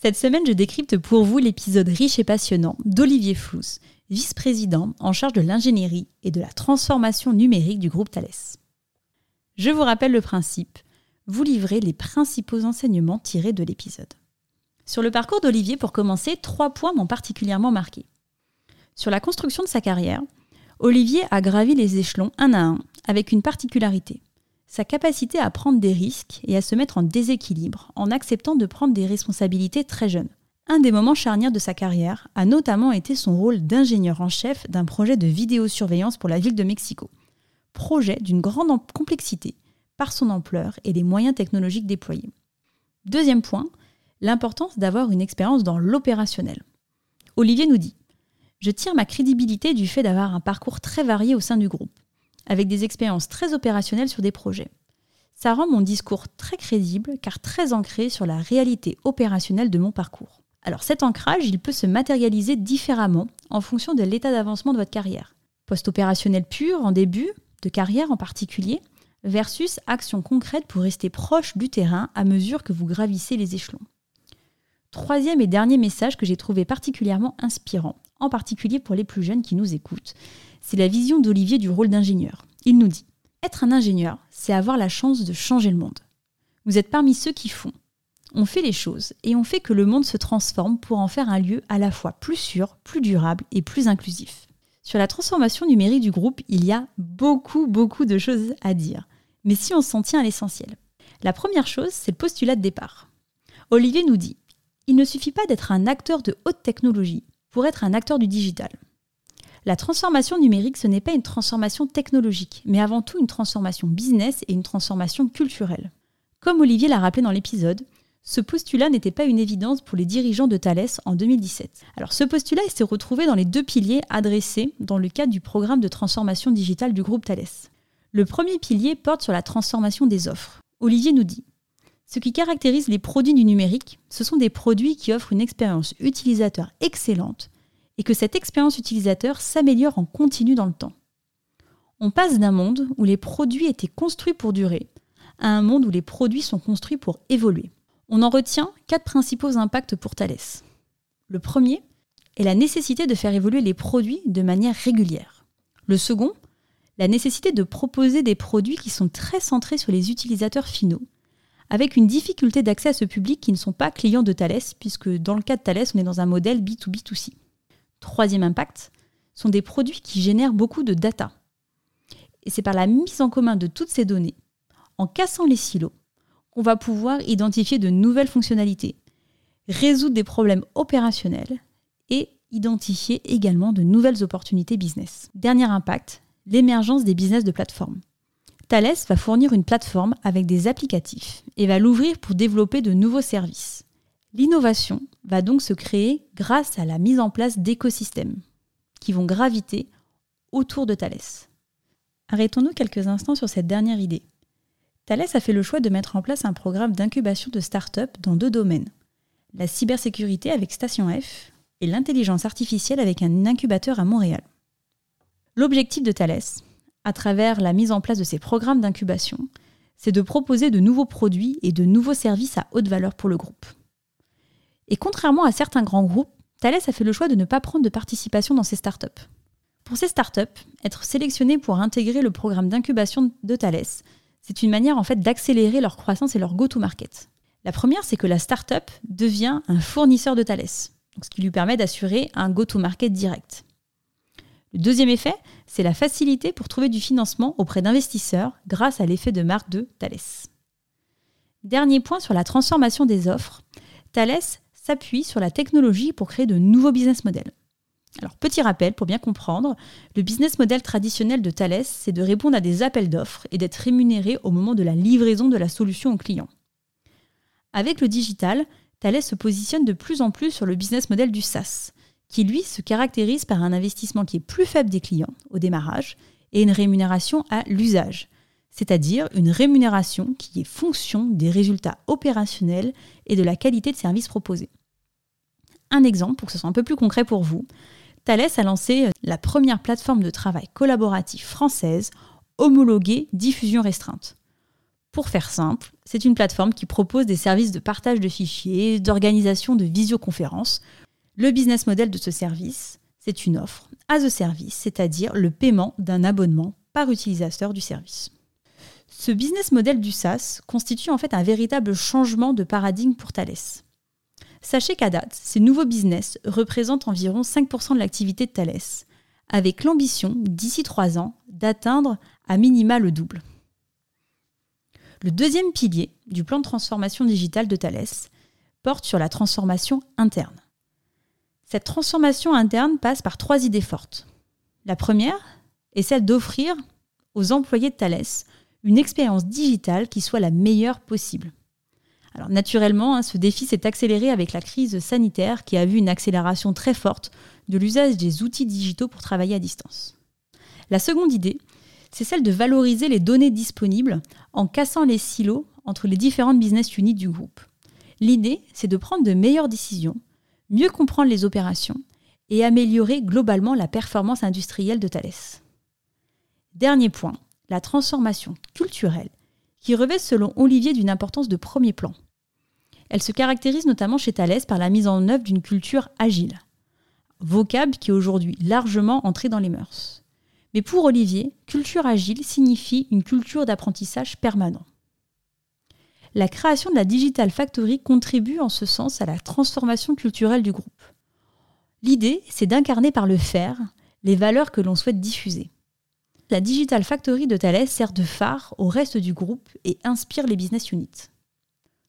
Cette semaine, je décrypte pour vous l'épisode riche et passionnant d'Olivier Flous, vice-président en charge de l'ingénierie et de la transformation numérique du groupe Thales. Je vous rappelle le principe, vous livrez les principaux enseignements tirés de l'épisode. Sur le parcours d'Olivier, pour commencer, trois points m'ont particulièrement marqué. Sur la construction de sa carrière, Olivier a gravi les échelons un à un, avec une particularité sa capacité à prendre des risques et à se mettre en déséquilibre en acceptant de prendre des responsabilités très jeunes. Un des moments charnières de sa carrière a notamment été son rôle d'ingénieur en chef d'un projet de vidéosurveillance pour la ville de Mexico. Projet d'une grande complexité par son ampleur et les moyens technologiques déployés. Deuxième point, l'importance d'avoir une expérience dans l'opérationnel. Olivier nous dit Je tire ma crédibilité du fait d'avoir un parcours très varié au sein du groupe avec des expériences très opérationnelles sur des projets. Ça rend mon discours très crédible car très ancré sur la réalité opérationnelle de mon parcours. Alors cet ancrage, il peut se matérialiser différemment en fonction de l'état d'avancement de votre carrière. Post-opérationnel pur en début, de carrière en particulier, versus action concrète pour rester proche du terrain à mesure que vous gravissez les échelons. Troisième et dernier message que j'ai trouvé particulièrement inspirant, en particulier pour les plus jeunes qui nous écoutent, c'est la vision d'Olivier du rôle d'ingénieur. Il nous dit Être un ingénieur, c'est avoir la chance de changer le monde. Vous êtes parmi ceux qui font. On fait les choses et on fait que le monde se transforme pour en faire un lieu à la fois plus sûr, plus durable et plus inclusif. Sur la transformation numérique du groupe, il y a beaucoup, beaucoup de choses à dire. Mais si on s'en tient à l'essentiel. La première chose, c'est le postulat de départ. Olivier nous dit Il ne suffit pas d'être un acteur de haute technologie pour être un acteur du digital. La transformation numérique, ce n'est pas une transformation technologique, mais avant tout une transformation business et une transformation culturelle. Comme Olivier l'a rappelé dans l'épisode, ce postulat n'était pas une évidence pour les dirigeants de Thales en 2017. Alors ce postulat s'est retrouvé dans les deux piliers adressés dans le cadre du programme de transformation digitale du groupe Thales. Le premier pilier porte sur la transformation des offres. Olivier nous dit Ce qui caractérise les produits du numérique, ce sont des produits qui offrent une expérience utilisateur excellente et que cette expérience utilisateur s'améliore en continu dans le temps. On passe d'un monde où les produits étaient construits pour durer à un monde où les produits sont construits pour évoluer. On en retient quatre principaux impacts pour Thales. Le premier est la nécessité de faire évoluer les produits de manière régulière. Le second, la nécessité de proposer des produits qui sont très centrés sur les utilisateurs finaux, avec une difficulté d'accès à ce public qui ne sont pas clients de Thales, puisque dans le cas de Thales, on est dans un modèle B2B2C. Troisième impact, sont des produits qui génèrent beaucoup de data. Et c'est par la mise en commun de toutes ces données, en cassant les silos, qu'on va pouvoir identifier de nouvelles fonctionnalités, résoudre des problèmes opérationnels et identifier également de nouvelles opportunités business. Dernier impact, l'émergence des business de plateforme. Thales va fournir une plateforme avec des applicatifs et va l'ouvrir pour développer de nouveaux services. L'innovation va donc se créer grâce à la mise en place d'écosystèmes qui vont graviter autour de Thales. Arrêtons-nous quelques instants sur cette dernière idée. Thales a fait le choix de mettre en place un programme d'incubation de start-up dans deux domaines la cybersécurité avec Station F et l'intelligence artificielle avec un incubateur à Montréal. L'objectif de Thales, à travers la mise en place de ces programmes d'incubation, c'est de proposer de nouveaux produits et de nouveaux services à haute valeur pour le groupe. Et contrairement à certains grands groupes, Thales a fait le choix de ne pas prendre de participation dans ces startups. Pour ces startups, être sélectionné pour intégrer le programme d'incubation de Thales, c'est une manière en fait d'accélérer leur croissance et leur go-to-market. La première, c'est que la startup devient un fournisseur de Thales, ce qui lui permet d'assurer un go-to-market direct. Le deuxième effet, c'est la facilité pour trouver du financement auprès d'investisseurs grâce à l'effet de marque de Thales. Dernier point sur la transformation des offres, Thales s'appuie sur la technologie pour créer de nouveaux business models. Alors, petit rappel pour bien comprendre, le business model traditionnel de Thales, c'est de répondre à des appels d'offres et d'être rémunéré au moment de la livraison de la solution au client. Avec le digital, Thales se positionne de plus en plus sur le business model du SaaS, qui lui se caractérise par un investissement qui est plus faible des clients au démarrage et une rémunération à l'usage, c'est-à-dire une rémunération qui est fonction des résultats opérationnels et de la qualité de service proposé. Un exemple, pour que ce soit un peu plus concret pour vous, Thales a lancé la première plateforme de travail collaboratif française homologuée diffusion restreinte. Pour faire simple, c'est une plateforme qui propose des services de partage de fichiers, d'organisation de visioconférences. Le business model de ce service, c'est une offre as a service, c'est-à-dire le paiement d'un abonnement par utilisateur du service. Ce business model du SaaS constitue en fait un véritable changement de paradigme pour Thales. Sachez qu'à date, ces nouveaux business représentent environ 5% de l'activité de Thales, avec l'ambition, d'ici 3 ans, d'atteindre à minima le double. Le deuxième pilier du plan de transformation digitale de Thales porte sur la transformation interne. Cette transformation interne passe par trois idées fortes. La première est celle d'offrir aux employés de Thales une expérience digitale qui soit la meilleure possible. Alors naturellement, hein, ce défi s'est accéléré avec la crise sanitaire qui a vu une accélération très forte de l'usage des outils digitaux pour travailler à distance. La seconde idée c'est celle de valoriser les données disponibles en cassant les silos entre les différentes business units du groupe. L'idée, c'est de prendre de meilleures décisions, mieux comprendre les opérations et améliorer globalement la performance industrielle de Thales. Dernier point, la transformation culturelle, qui revêt selon Olivier d'une importance de premier plan. Elle se caractérise notamment chez Thales par la mise en œuvre d'une culture agile, vocable qui est aujourd'hui largement entré dans les mœurs. Mais pour Olivier, culture agile signifie une culture d'apprentissage permanent. La création de la Digital Factory contribue en ce sens à la transformation culturelle du groupe. L'idée, c'est d'incarner par le faire les valeurs que l'on souhaite diffuser. La Digital Factory de Thales sert de phare au reste du groupe et inspire les business units.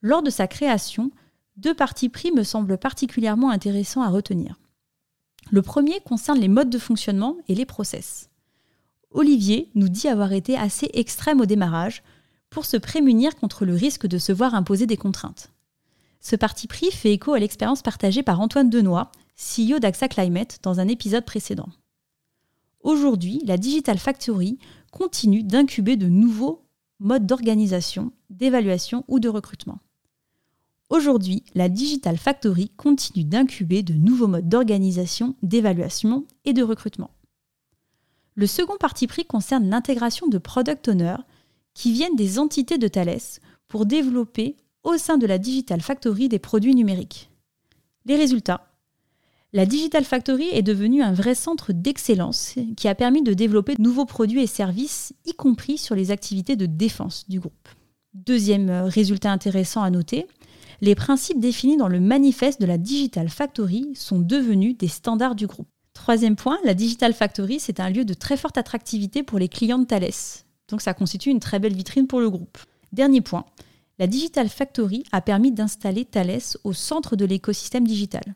Lors de sa création, deux parties pris me semblent particulièrement intéressants à retenir. Le premier concerne les modes de fonctionnement et les process. Olivier nous dit avoir été assez extrême au démarrage pour se prémunir contre le risque de se voir imposer des contraintes. Ce parti pris fait écho à l'expérience partagée par Antoine Denoy, CEO d'AXA Climate, dans un épisode précédent. Aujourd'hui, la Digital Factory continue d'incuber de nouveaux modes d'organisation, d'évaluation ou de recrutement. Aujourd'hui, la Digital Factory continue d'incuber de nouveaux modes d'organisation, d'évaluation et de recrutement. Le second parti pris concerne l'intégration de product owners qui viennent des entités de Thales pour développer au sein de la Digital Factory des produits numériques. Les résultats La Digital Factory est devenue un vrai centre d'excellence qui a permis de développer de nouveaux produits et services, y compris sur les activités de défense du groupe. Deuxième résultat intéressant à noter, les principes définis dans le manifeste de la Digital Factory sont devenus des standards du groupe. Troisième point, la Digital Factory, c'est un lieu de très forte attractivité pour les clients de Thales. Donc ça constitue une très belle vitrine pour le groupe. Dernier point, la Digital Factory a permis d'installer Thales au centre de l'écosystème digital.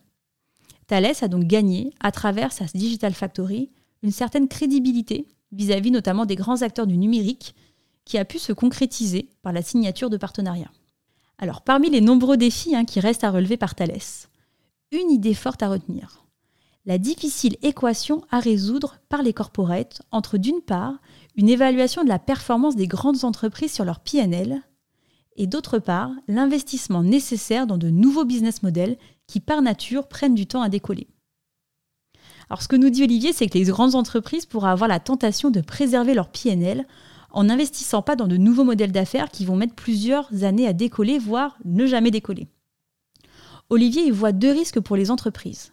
Thales a donc gagné, à travers sa Digital Factory, une certaine crédibilité vis-à-vis notamment des grands acteurs du numérique qui a pu se concrétiser par la signature de partenariats. Alors parmi les nombreux défis hein, qui restent à relever par Thales, une idée forte à retenir la difficile équation à résoudre par les corporates entre d'une part une évaluation de la performance des grandes entreprises sur leur PNL et d'autre part l'investissement nécessaire dans de nouveaux business models qui par nature prennent du temps à décoller. Alors ce que nous dit Olivier, c'est que les grandes entreprises pourraient avoir la tentation de préserver leur PNL en n'investissant pas dans de nouveaux modèles d'affaires qui vont mettre plusieurs années à décoller, voire ne jamais décoller. Olivier y voit deux risques pour les entreprises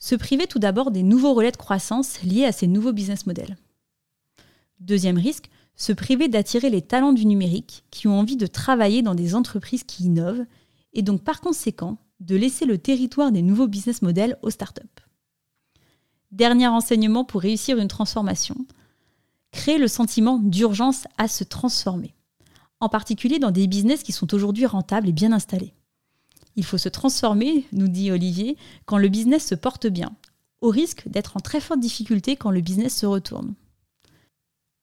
se priver tout d'abord des nouveaux relais de croissance liés à ces nouveaux business models. Deuxième risque, se priver d'attirer les talents du numérique qui ont envie de travailler dans des entreprises qui innovent et donc par conséquent de laisser le territoire des nouveaux business models aux startups. Dernier enseignement pour réussir une transformation, créer le sentiment d'urgence à se transformer, en particulier dans des business qui sont aujourd'hui rentables et bien installés. Il faut se transformer, nous dit Olivier, quand le business se porte bien, au risque d'être en très forte difficulté quand le business se retourne.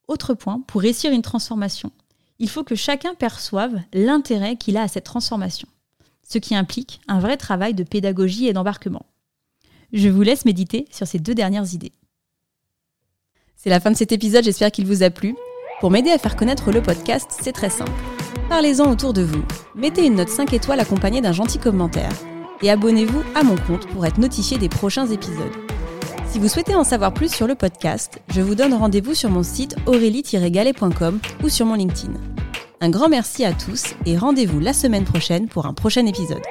Autre point, pour réussir une transformation, il faut que chacun perçoive l'intérêt qu'il a à cette transformation. ce qui implique un vrai travail de pédagogie et d'embarquement. Je vous laisse méditer sur ces deux dernières idées. C'est la fin de cet épisode, j'espère qu'il vous a plu. Pour m'aider à faire connaître le podcast, c'est très simple. Parlez-en autour de vous, mettez une note 5 étoiles accompagnée d'un gentil commentaire et abonnez-vous à mon compte pour être notifié des prochains épisodes. Si vous souhaitez en savoir plus sur le podcast, je vous donne rendez-vous sur mon site aurélie-galet.com ou sur mon LinkedIn. Un grand merci à tous et rendez-vous la semaine prochaine pour un prochain épisode.